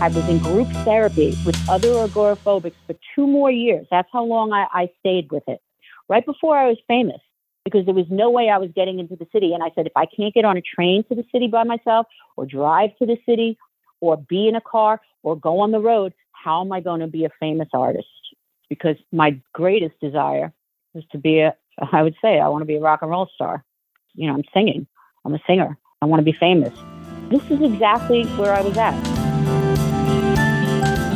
I was in group therapy with other agoraphobics for two more years. That's how long I, I stayed with it. Right before I was famous, because there was no way I was getting into the city. And I said, if I can't get on a train to the city by myself, or drive to the city, or be in a car, or go on the road, how am I going to be a famous artist? Because my greatest desire was to be a, I would say, I want to be a rock and roll star. You know, I'm singing, I'm a singer, I want to be famous. This is exactly where I was at.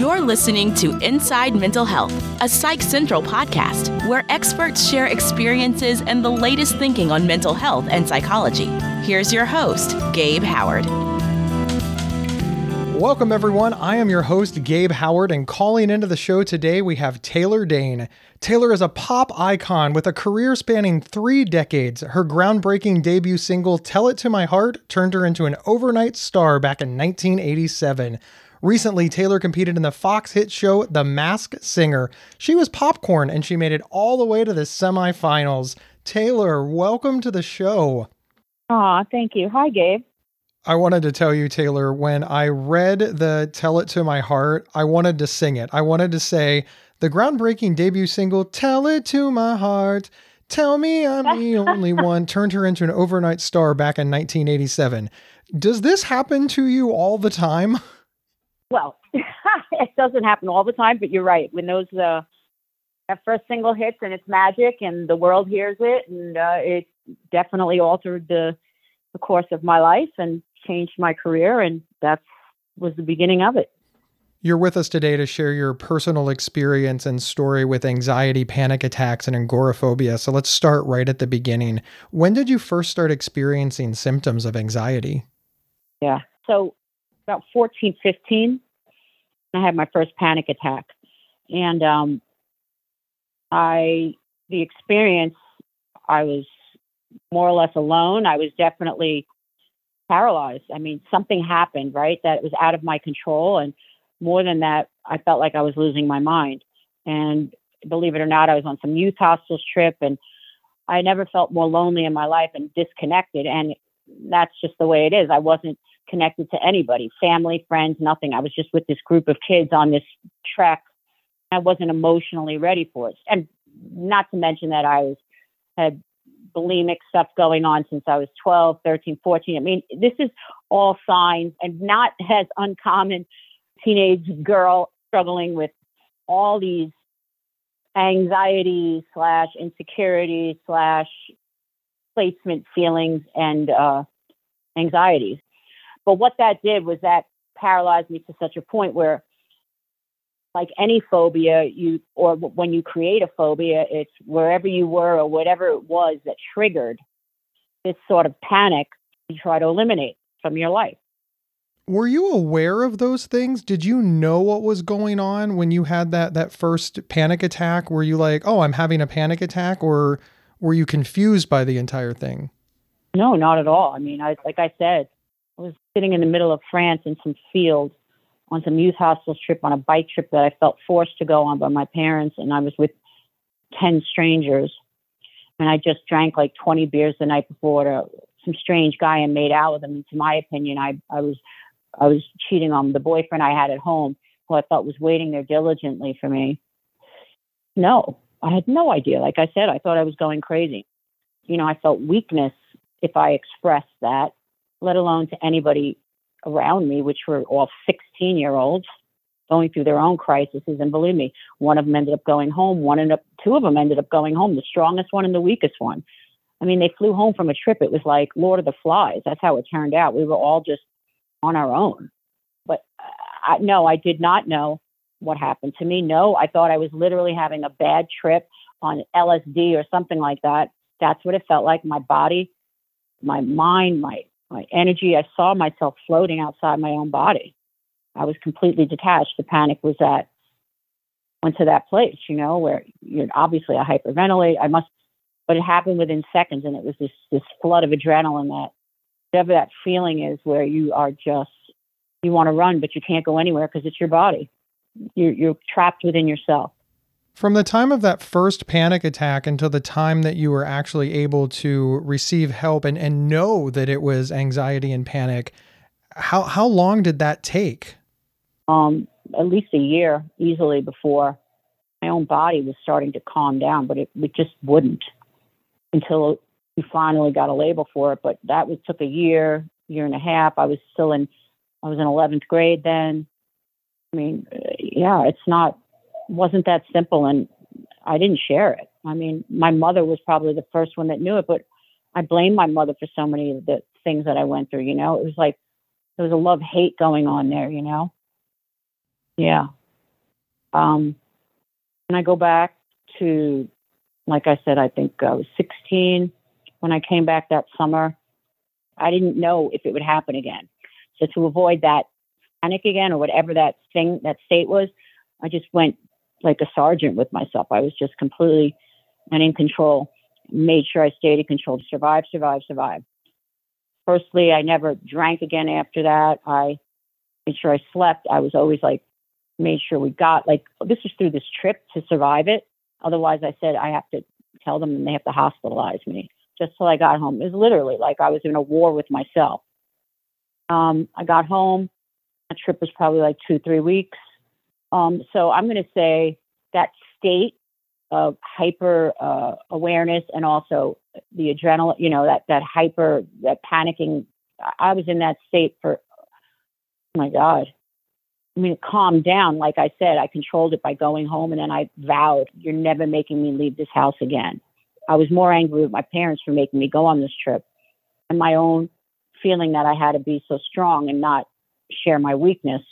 You're listening to Inside Mental Health, a Psych Central podcast where experts share experiences and the latest thinking on mental health and psychology. Here's your host, Gabe Howard. Welcome, everyone. I am your host, Gabe Howard, and calling into the show today, we have Taylor Dayne. Taylor is a pop icon with a career spanning three decades. Her groundbreaking debut single, Tell It to My Heart, turned her into an overnight star back in 1987. Recently, Taylor competed in the Fox hit show The Masked Singer. She was popcorn and she made it all the way to the semifinals. Taylor, welcome to the show. Aw, thank you. Hi, Gabe. I wanted to tell you, Taylor, when I read the Tell It to My Heart, I wanted to sing it. I wanted to say the groundbreaking debut single, Tell It to My Heart. Tell me I'm the only one turned her into an overnight star back in 1987. Does this happen to you all the time? well, it doesn't happen all the time, but you're right. When those uh, that first single hits and it's magic and the world hears it, and uh, it definitely altered the the course of my life and changed my career, and that was the beginning of it. You're with us today to share your personal experience and story with anxiety, panic attacks, and agoraphobia. So let's start right at the beginning. When did you first start experiencing symptoms of anxiety? Yeah. So about 14, 15, I had my first panic attack. And um, I, the experience, I was more or less alone. I was definitely paralyzed. I mean, something happened, right? That was out of my control. And more than that, I felt like I was losing my mind. And believe it or not, I was on some youth hostels trip and I never felt more lonely in my life and disconnected. And that's just the way it is. I wasn't connected to anybody, family, friends, nothing. I was just with this group of kids on this trek. I wasn't emotionally ready for it. And not to mention that I was had bulimic stuff going on since I was 12, 13, 14. I mean, this is all signs and not as uncommon teenage girl struggling with all these anxiety slash insecurity slash placement feelings and uh, anxieties. But what that did was that paralyzed me to such a point where, like any phobia, you or when you create a phobia, it's wherever you were or whatever it was that triggered this sort of panic, you try to eliminate from your life. Were you aware of those things? Did you know what was going on when you had that that first panic attack? Were you like, "Oh, I'm having a panic attack," or were you confused by the entire thing? No, not at all. I mean, I like I said, I was sitting in the middle of France in some fields on some youth hostels trip on a bike trip that I felt forced to go on by my parents, and I was with ten strangers, and I just drank like twenty beers the night before to some strange guy and made out with him. And to my opinion, I I was I was cheating on the boyfriend I had at home, who I thought was waiting there diligently for me. No, I had no idea. Like I said, I thought I was going crazy. You know, I felt weakness if I expressed that let alone to anybody around me, which were all 16 year olds going through their own crises. And believe me, one of them ended up going home. One ended up, two of them ended up going home, the strongest one and the weakest one. I mean, they flew home from a trip. It was like Lord of the Flies. That's how it turned out. We were all just on our own. But uh, I, no, I did not know what happened to me. No, I thought I was literally having a bad trip on LSD or something like that. That's what it felt like. My body, my mind, my my energy. I saw myself floating outside my own body. I was completely detached. The panic was that went to that place, you know, where you're obviously a hyperventilate. I must, but it happened within seconds, and it was this this flood of adrenaline that whatever that feeling is, where you are just you want to run, but you can't go anywhere because it's your body. You're you're trapped within yourself. From the time of that first panic attack until the time that you were actually able to receive help and, and know that it was anxiety and panic, how, how long did that take? um, at least a year easily before my own body was starting to calm down, but it, it just wouldn't until we finally got a label for it. But that was took a year, year and a half. I was still in, I was in 11th grade then. I mean, yeah, it's not, wasn't that simple. And I didn't share it. I mean, my mother was probably the first one that knew it, but I blame my mother for so many of the things that I went through. You know, it was like there was a love hate going on there. You know, yeah. Um, and I go back to, like I said, I think I was 16 when I came back that summer. I didn't know if it would happen again. So to avoid that panic again or whatever that thing, that state was, I just went like a sergeant with myself. I was just completely and in control. Made sure I stayed in control. To survive, survive, survive. Firstly, I never drank again after that. I made sure I slept. I was always like, made sure we got like this was through this trip to survive it. Otherwise, I said I have to tell them and they have to hospitalize me just till I got home. It was literally like I was in a war with myself. Um, I got home. That trip was probably like two, three weeks. Um, so I'm going to say that state of hyper uh, awareness and also the adrenaline, you know, that, that hyper, that panicking. I was in that state for, oh my God. I mean, it calmed down. Like I said, I controlled it by going home and then I vowed, you're never making me leave this house again. I was more angry with my parents for making me go on this trip and my own feeling that I had to be so strong and not share my weakness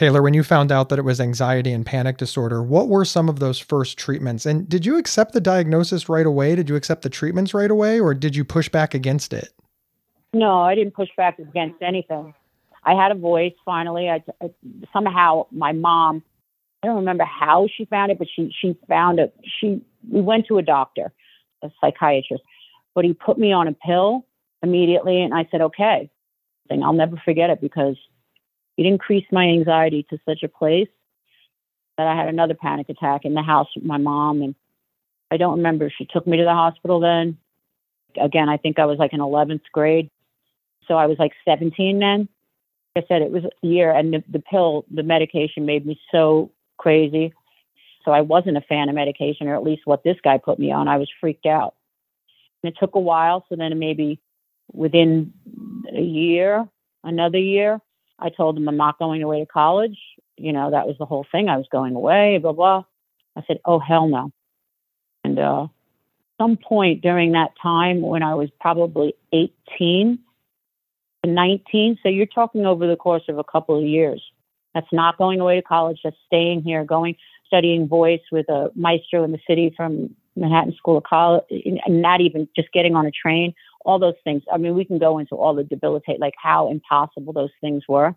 Taylor, when you found out that it was anxiety and panic disorder, what were some of those first treatments? And did you accept the diagnosis right away? Did you accept the treatments right away, or did you push back against it? No, I didn't push back against anything. I had a voice finally. I, I somehow my mom, I don't remember how she found it, but she she found it. She we went to a doctor, a psychiatrist, but he put me on a pill immediately, and I said okay. I'll never forget it because it increased my anxiety to such a place that I had another panic attack in the house with my mom. And I don't remember if she took me to the hospital then. Again, I think I was like in 11th grade. So I was like 17 then. Like I said, it was a year, and the, the pill, the medication made me so crazy. So I wasn't a fan of medication, or at least what this guy put me on. I was freaked out. And it took a while. So then maybe within a year, another year, I told him I'm not going away to college. You know, that was the whole thing. I was going away, blah, blah. I said, oh, hell no. And uh, some point during that time when I was probably 18 to 19, so you're talking over the course of a couple of years. That's not going away to college, that's staying here, going, studying voice with a maestro in the city from Manhattan School of College, and not even just getting on a train all those things. I mean, we can go into all the debilitate, like how impossible those things were.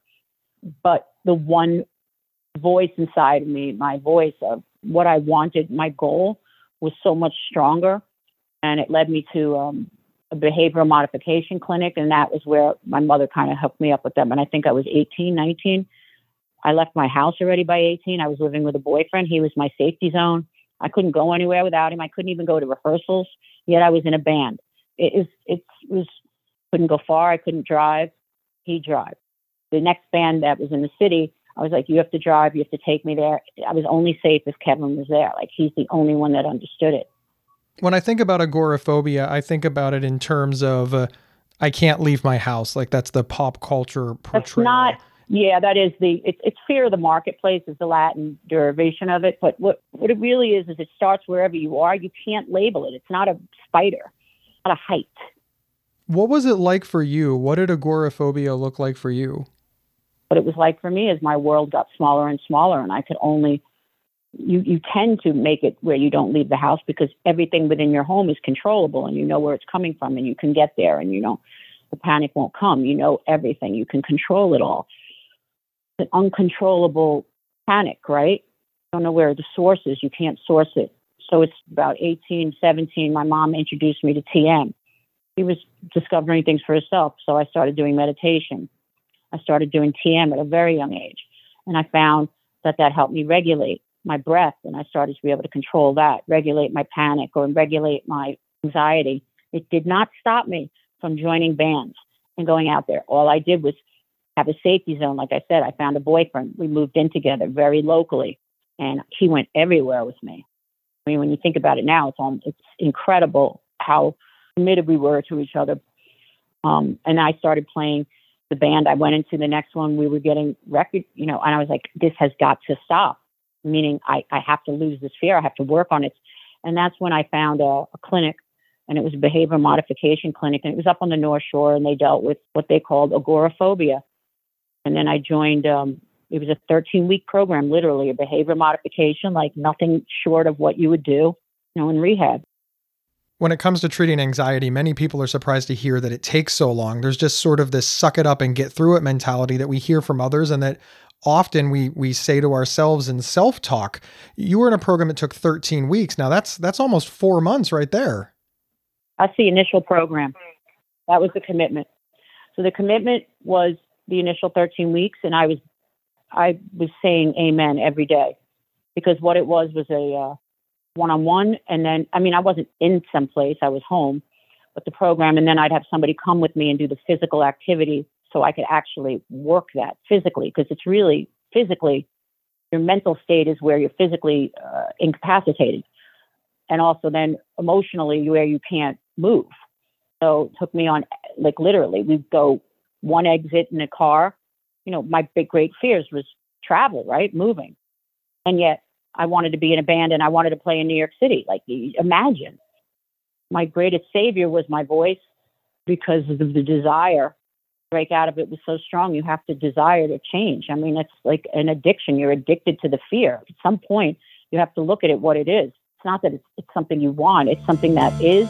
But the one voice inside of me, my voice of what I wanted, my goal was so much stronger. And it led me to um, a behavioral modification clinic. And that was where my mother kind of hooked me up with them. And I think I was 18, 19. I left my house already by 18. I was living with a boyfriend. He was my safety zone. I couldn't go anywhere without him. I couldn't even go to rehearsals. Yet I was in a band it is it was couldn't go far. I couldn't drive. He drive. The next band that was in the city, I was like, you have to drive. You have to take me there. I was only safe if Kevin was there. Like he's the only one that understood it. When I think about agoraphobia, I think about it in terms of uh, I can't leave my house. Like that's the pop culture portrayal. That's not. Yeah, that is the. It's, it's fear of the marketplace is the Latin derivation of it. But what what it really is is it starts wherever you are. You can't label it. It's not a spider of height. What was it like for you? What did agoraphobia look like for you? What it was like for me is my world got smaller and smaller, and I could only you you tend to make it where you don't leave the house because everything within your home is controllable and you know where it's coming from and you can get there and you know the panic won't come. You know everything. You can control it all. It's an uncontrollable panic, right? You don't know where the source is. You can't source it. So it's about 18, 17. My mom introduced me to TM. She was discovering things for herself. So I started doing meditation. I started doing TM at a very young age. And I found that that helped me regulate my breath. And I started to be able to control that, regulate my panic or regulate my anxiety. It did not stop me from joining bands and going out there. All I did was have a safety zone. Like I said, I found a boyfriend. We moved in together very locally, and he went everywhere with me. I mean, when you think about it now, it's all, it's incredible how committed we were to each other. Um, and I started playing the band. I went into the next one. We were getting record, you know, and I was like, this has got to stop. Meaning, I I have to lose this fear. I have to work on it. And that's when I found a, a clinic and it was a behavior modification clinic and it was up on the north shore and they dealt with what they called agoraphobia and then i joined um, it was a 13 week program literally a behavior modification like nothing short of what you would do you know in rehab when it comes to treating anxiety, many people are surprised to hear that it takes so long. There's just sort of this suck it up and get through it mentality that we hear from others and that often we we say to ourselves in self-talk. You were in a program that took 13 weeks. Now that's that's almost 4 months right there. That's the initial program. That was the commitment. So the commitment was the initial 13 weeks, and I was I was saying amen every day because what it was was a one on one, and then I mean I wasn't in some place, I was home, but the program, and then I'd have somebody come with me and do the physical activity so I could actually work that physically because it's really physically your mental state is where you're physically uh, incapacitated and also then emotionally where you can't move. So it took me on, like literally, we'd go one exit in a car. You know, my big great fears was travel, right? Moving. And yet I wanted to be in a band and I wanted to play in New York City. Like, imagine. My greatest savior was my voice because of the desire to break out of it was so strong. You have to desire to change. I mean, it's like an addiction. You're addicted to the fear. At some point, you have to look at it what it is. It's not that it's, it's something you want, it's something that is.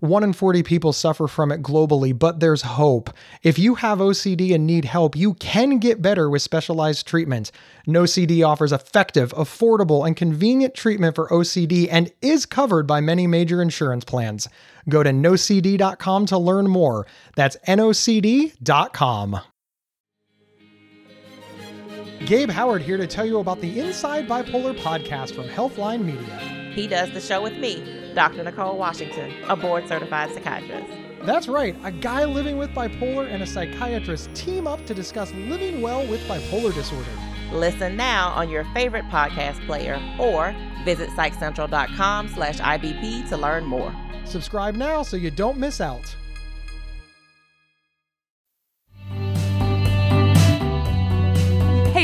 1 in 40 people suffer from it globally, but there's hope. If you have OCD and need help, you can get better with specialized treatment. NoCD offers effective, affordable, and convenient treatment for OCD and is covered by many major insurance plans. Go to nocd.com to learn more. That's nocd.com. Gabe Howard here to tell you about the Inside Bipolar podcast from Healthline Media. He does the show with me Dr. Nicole Washington, a board certified psychiatrist. That's right, a guy living with bipolar and a psychiatrist team up to discuss living well with bipolar disorder. Listen now on your favorite podcast player or visit psychcentral.com slash IBP to learn more. Subscribe now so you don't miss out.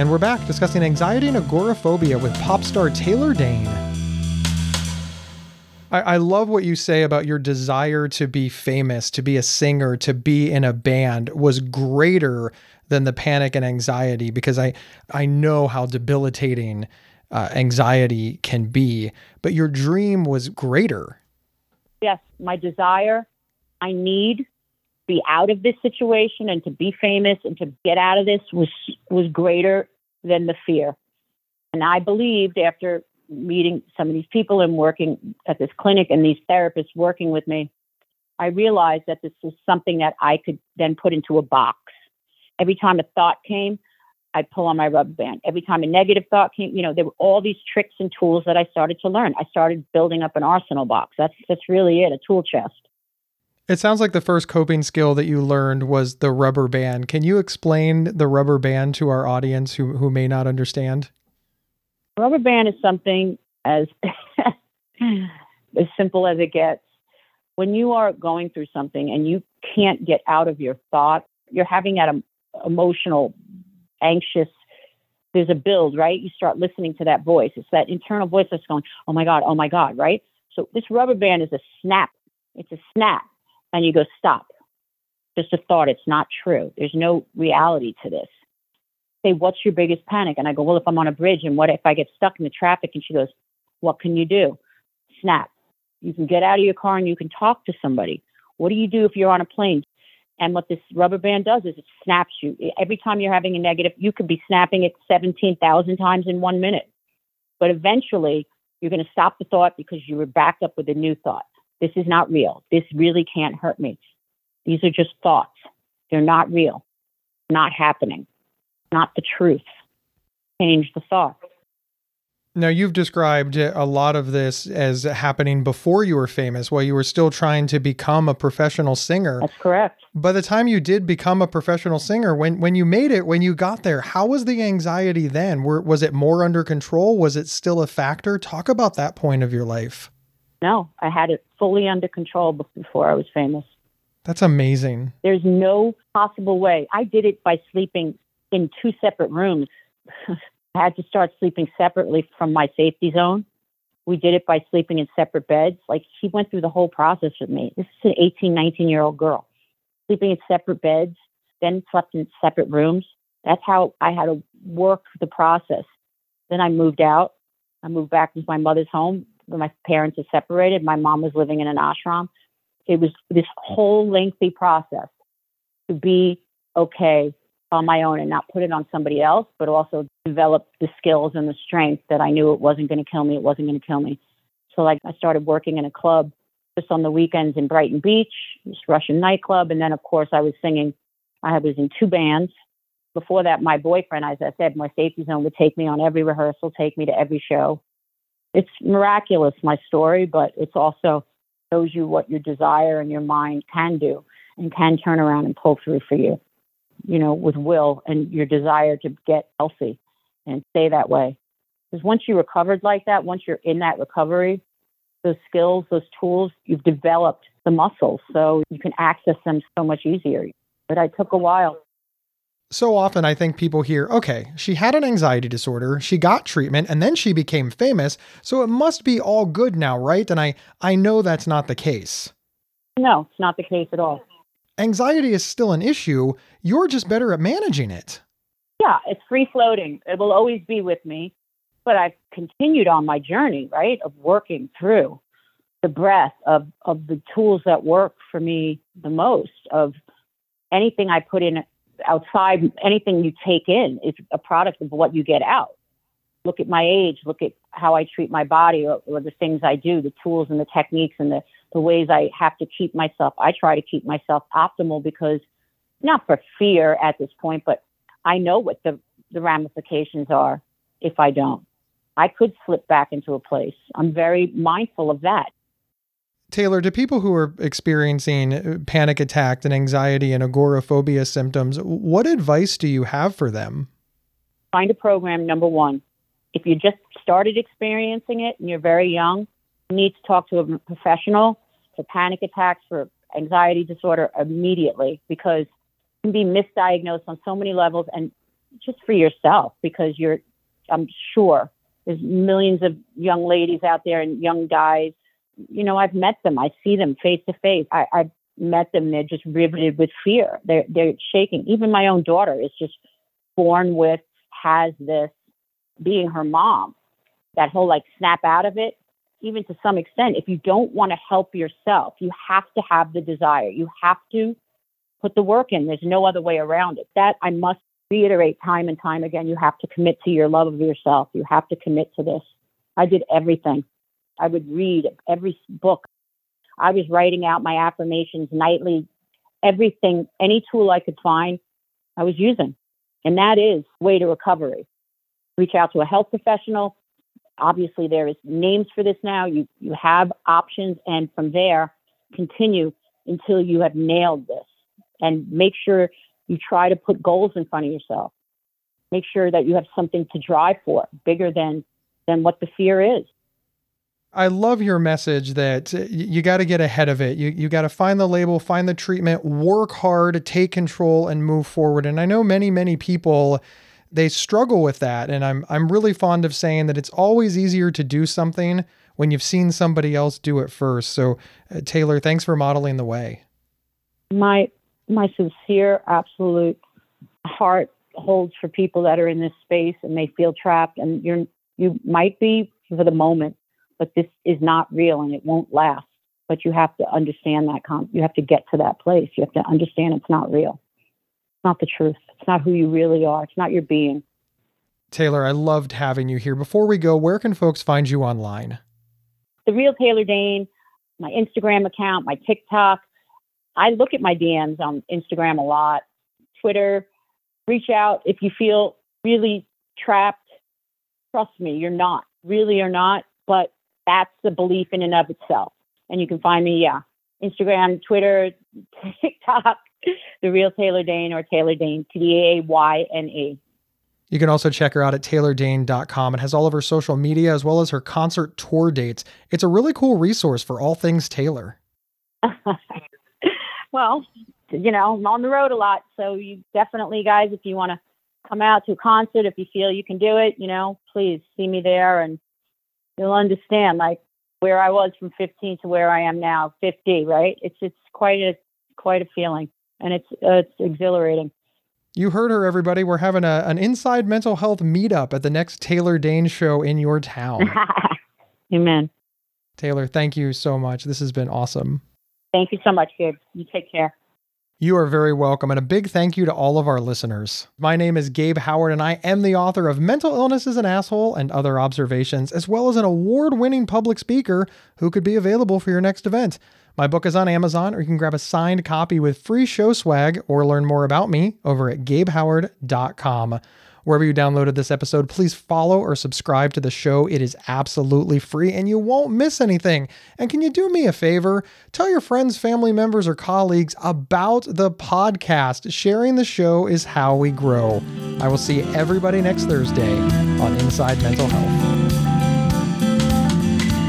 And we're back discussing anxiety and agoraphobia with pop star Taylor Dayne. I, I, love what you say about your desire to be famous, to be a singer, to be in a band was greater than the panic and anxiety because I, I know how debilitating uh, anxiety can be, but your dream was greater. Yes, my desire, I need be out of this situation and to be famous and to get out of this was was greater than the fear. And I believed after meeting some of these people and working at this clinic and these therapists working with me, I realized that this was something that I could then put into a box. Every time a thought came, I'd pull on my rubber band. Every time a negative thought came, you know, there were all these tricks and tools that I started to learn. I started building up an arsenal box. That's that's really it, a tool chest. It sounds like the first coping skill that you learned was the rubber band. Can you explain the rubber band to our audience who, who may not understand? Rubber band is something as as simple as it gets. When you are going through something and you can't get out of your thought, you're having that emotional, anxious. There's a build, right? You start listening to that voice. It's that internal voice that's going, "Oh my god, oh my god," right? So this rubber band is a snap. It's a snap and you go, stop. Just a thought. It's not true. There's no reality to this. Say, what's your biggest panic? And I go, well, if I'm on a bridge and what if I get stuck in the traffic? And she goes, what can you do? Snap. You can get out of your car and you can talk to somebody. What do you do if you're on a plane? And what this rubber band does is it snaps you. Every time you're having a negative, you could be snapping it 17,000 times in one minute. But eventually, you're going to stop the thought because you were backed up with a new thought. This is not real. This really can't hurt me. These are just thoughts. They're not real, not happening, not the truth. Change the thought. Now, you've described a lot of this as happening before you were famous, while you were still trying to become a professional singer. That's correct. By the time you did become a professional singer, when when you made it, when you got there, how was the anxiety then? Were, was it more under control? Was it still a factor? Talk about that point of your life. No, I had it fully under control before I was famous. That's amazing. There's no possible way. I did it by sleeping in two separate rooms. I had to start sleeping separately from my safety zone. We did it by sleeping in separate beds. Like he went through the whole process with me. This is an 18, 19 year old girl sleeping in separate beds, then slept in separate rooms. That's how I had to work the process. Then I moved out. I moved back to my mother's home. My parents are separated. My mom was living in an ashram. It was this whole lengthy process to be okay on my own and not put it on somebody else, but also develop the skills and the strength that I knew it wasn't going to kill me. It wasn't going to kill me. So like I started working in a club just on the weekends in Brighton Beach, this Russian nightclub, and then of course I was singing. I was in two bands. Before that, my boyfriend, as I said, my safety zone would take me on every rehearsal, take me to every show. It's miraculous, my story, but it's also shows you what your desire and your mind can do and can turn around and pull through for you you know, with will and your desire to get healthy and stay that way. Because once you recovered like that, once you're in that recovery, those skills, those tools, you've developed the muscles so you can access them so much easier. But I took a while. So often I think people hear, okay, she had an anxiety disorder, she got treatment, and then she became famous, so it must be all good now, right? And I, I know that's not the case. No, it's not the case at all anxiety is still an issue. You're just better at managing it. Yeah, it's free floating. It will always be with me. But I've continued on my journey, right, of working through the breath of, of the tools that work for me the most, of anything I put in outside, anything you take in is a product of what you get out. Look at my age, look at how I treat my body or, or the things I do, the tools and the techniques and the the ways I have to keep myself. I try to keep myself optimal because not for fear at this point, but I know what the, the ramifications are if I don't. I could slip back into a place. I'm very mindful of that. Taylor, to people who are experiencing uh, panic attack and anxiety and agoraphobia symptoms, what advice do you have for them? Find a program, number one. If you just started experiencing it and you're very young, you need to talk to a professional for panic attacks, for anxiety disorder immediately because it can be misdiagnosed on so many levels and just for yourself because you're, I'm sure there's millions of young ladies out there and young guys. You know, I've met them. I see them face to face. I, I've met them. They're just riveted with fear. They're, they're shaking. Even my own daughter is just born with, has this being her mom, that whole like snap out of it even to some extent, if you don't want to help yourself, you have to have the desire. You have to put the work in. There's no other way around it. That I must reiterate time and time again. You have to commit to your love of yourself. You have to commit to this. I did everything. I would read every book. I was writing out my affirmations nightly, everything, any tool I could find, I was using. And that is way to recovery. Reach out to a health professional, obviously there is names for this now. You you have options, and from there, continue until you have nailed this. And make sure you try to put goals in front of yourself. Make sure that you have something to drive for, bigger than than what the fear is. I love your message that you got to get ahead of it. You you got to find the label, find the treatment, work hard, take control and move forward. And I know many many people they struggle with that. And I'm I'm really fond of saying that it's always easier to do something when you've seen somebody else do it first. So uh, Taylor, thanks for modeling the way. my my sincere, absolute heart holds for people that are in this space and they feel trapped and you're you might be for the moment, but this is not real and it won't last. But you have to understand that com- you have to get to that place. You have to understand it's not real. It's not the truth. It's not who you really are. It's not your being. Taylor, I loved having you here. Before we go, where can folks find you online? The real Taylor Dayne, my Instagram account, my TikTok. I look at my DMs on Instagram a lot, Twitter. Reach out if you feel really trapped. Trust me, you're not. Really, you're not. But that's the belief in and of itself. And you can find me, yeah, Instagram, Twitter, TikTok, the real Taylor Dayne or Taylor Dayne, T D A Y N E. You can also check her out at taylordayne.com. It has all of her social media as well as her concert tour dates. It's a really cool resource for all things Taylor. well, you know, I'm on the road a lot. So you definitely, guys, if you want to come out to a concert, if you feel you can do it, you know, please see me there and you'll understand like where I was from 15 to where I am now, 50, right? It's, it's quite a, quite a feeling and it's, uh, it's exhilarating. You heard her, everybody. We're having a, an inside mental health meetup at the next Taylor Dayne show in your town. Amen. Taylor, thank you so much. This has been awesome. Thank you so much, Gabe. You take care. You are very welcome, and a big thank you to all of our listeners. My name is Gabe Howard, and I am the author of Mental Illness is an Asshole and Other Observations, as well as an award winning public speaker who could be available for your next event. My book is on Amazon, or you can grab a signed copy with free show swag or learn more about me over at gabehoward.com. Wherever you downloaded this episode, please follow or subscribe to the show. It is absolutely free and you won't miss anything. And can you do me a favor? Tell your friends, family members, or colleagues about the podcast. Sharing the show is how we grow. I will see everybody next Thursday on Inside Mental Health.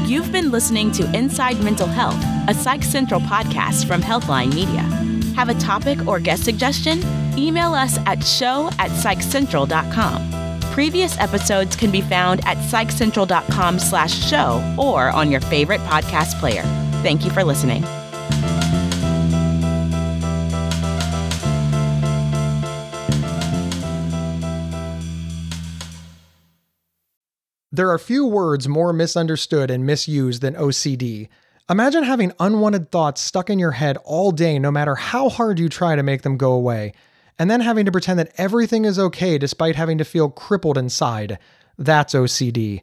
You've been listening to Inside Mental Health, a Psych Central podcast from Healthline Media. Have a topic or guest suggestion? Email us at show at psychcentral.com. Previous episodes can be found at psychcentral.com slash show or on your favorite podcast player. Thank you for listening. There are few words more misunderstood and misused than OCD. Imagine having unwanted thoughts stuck in your head all day, no matter how hard you try to make them go away, and then having to pretend that everything is okay despite having to feel crippled inside. That's OCD.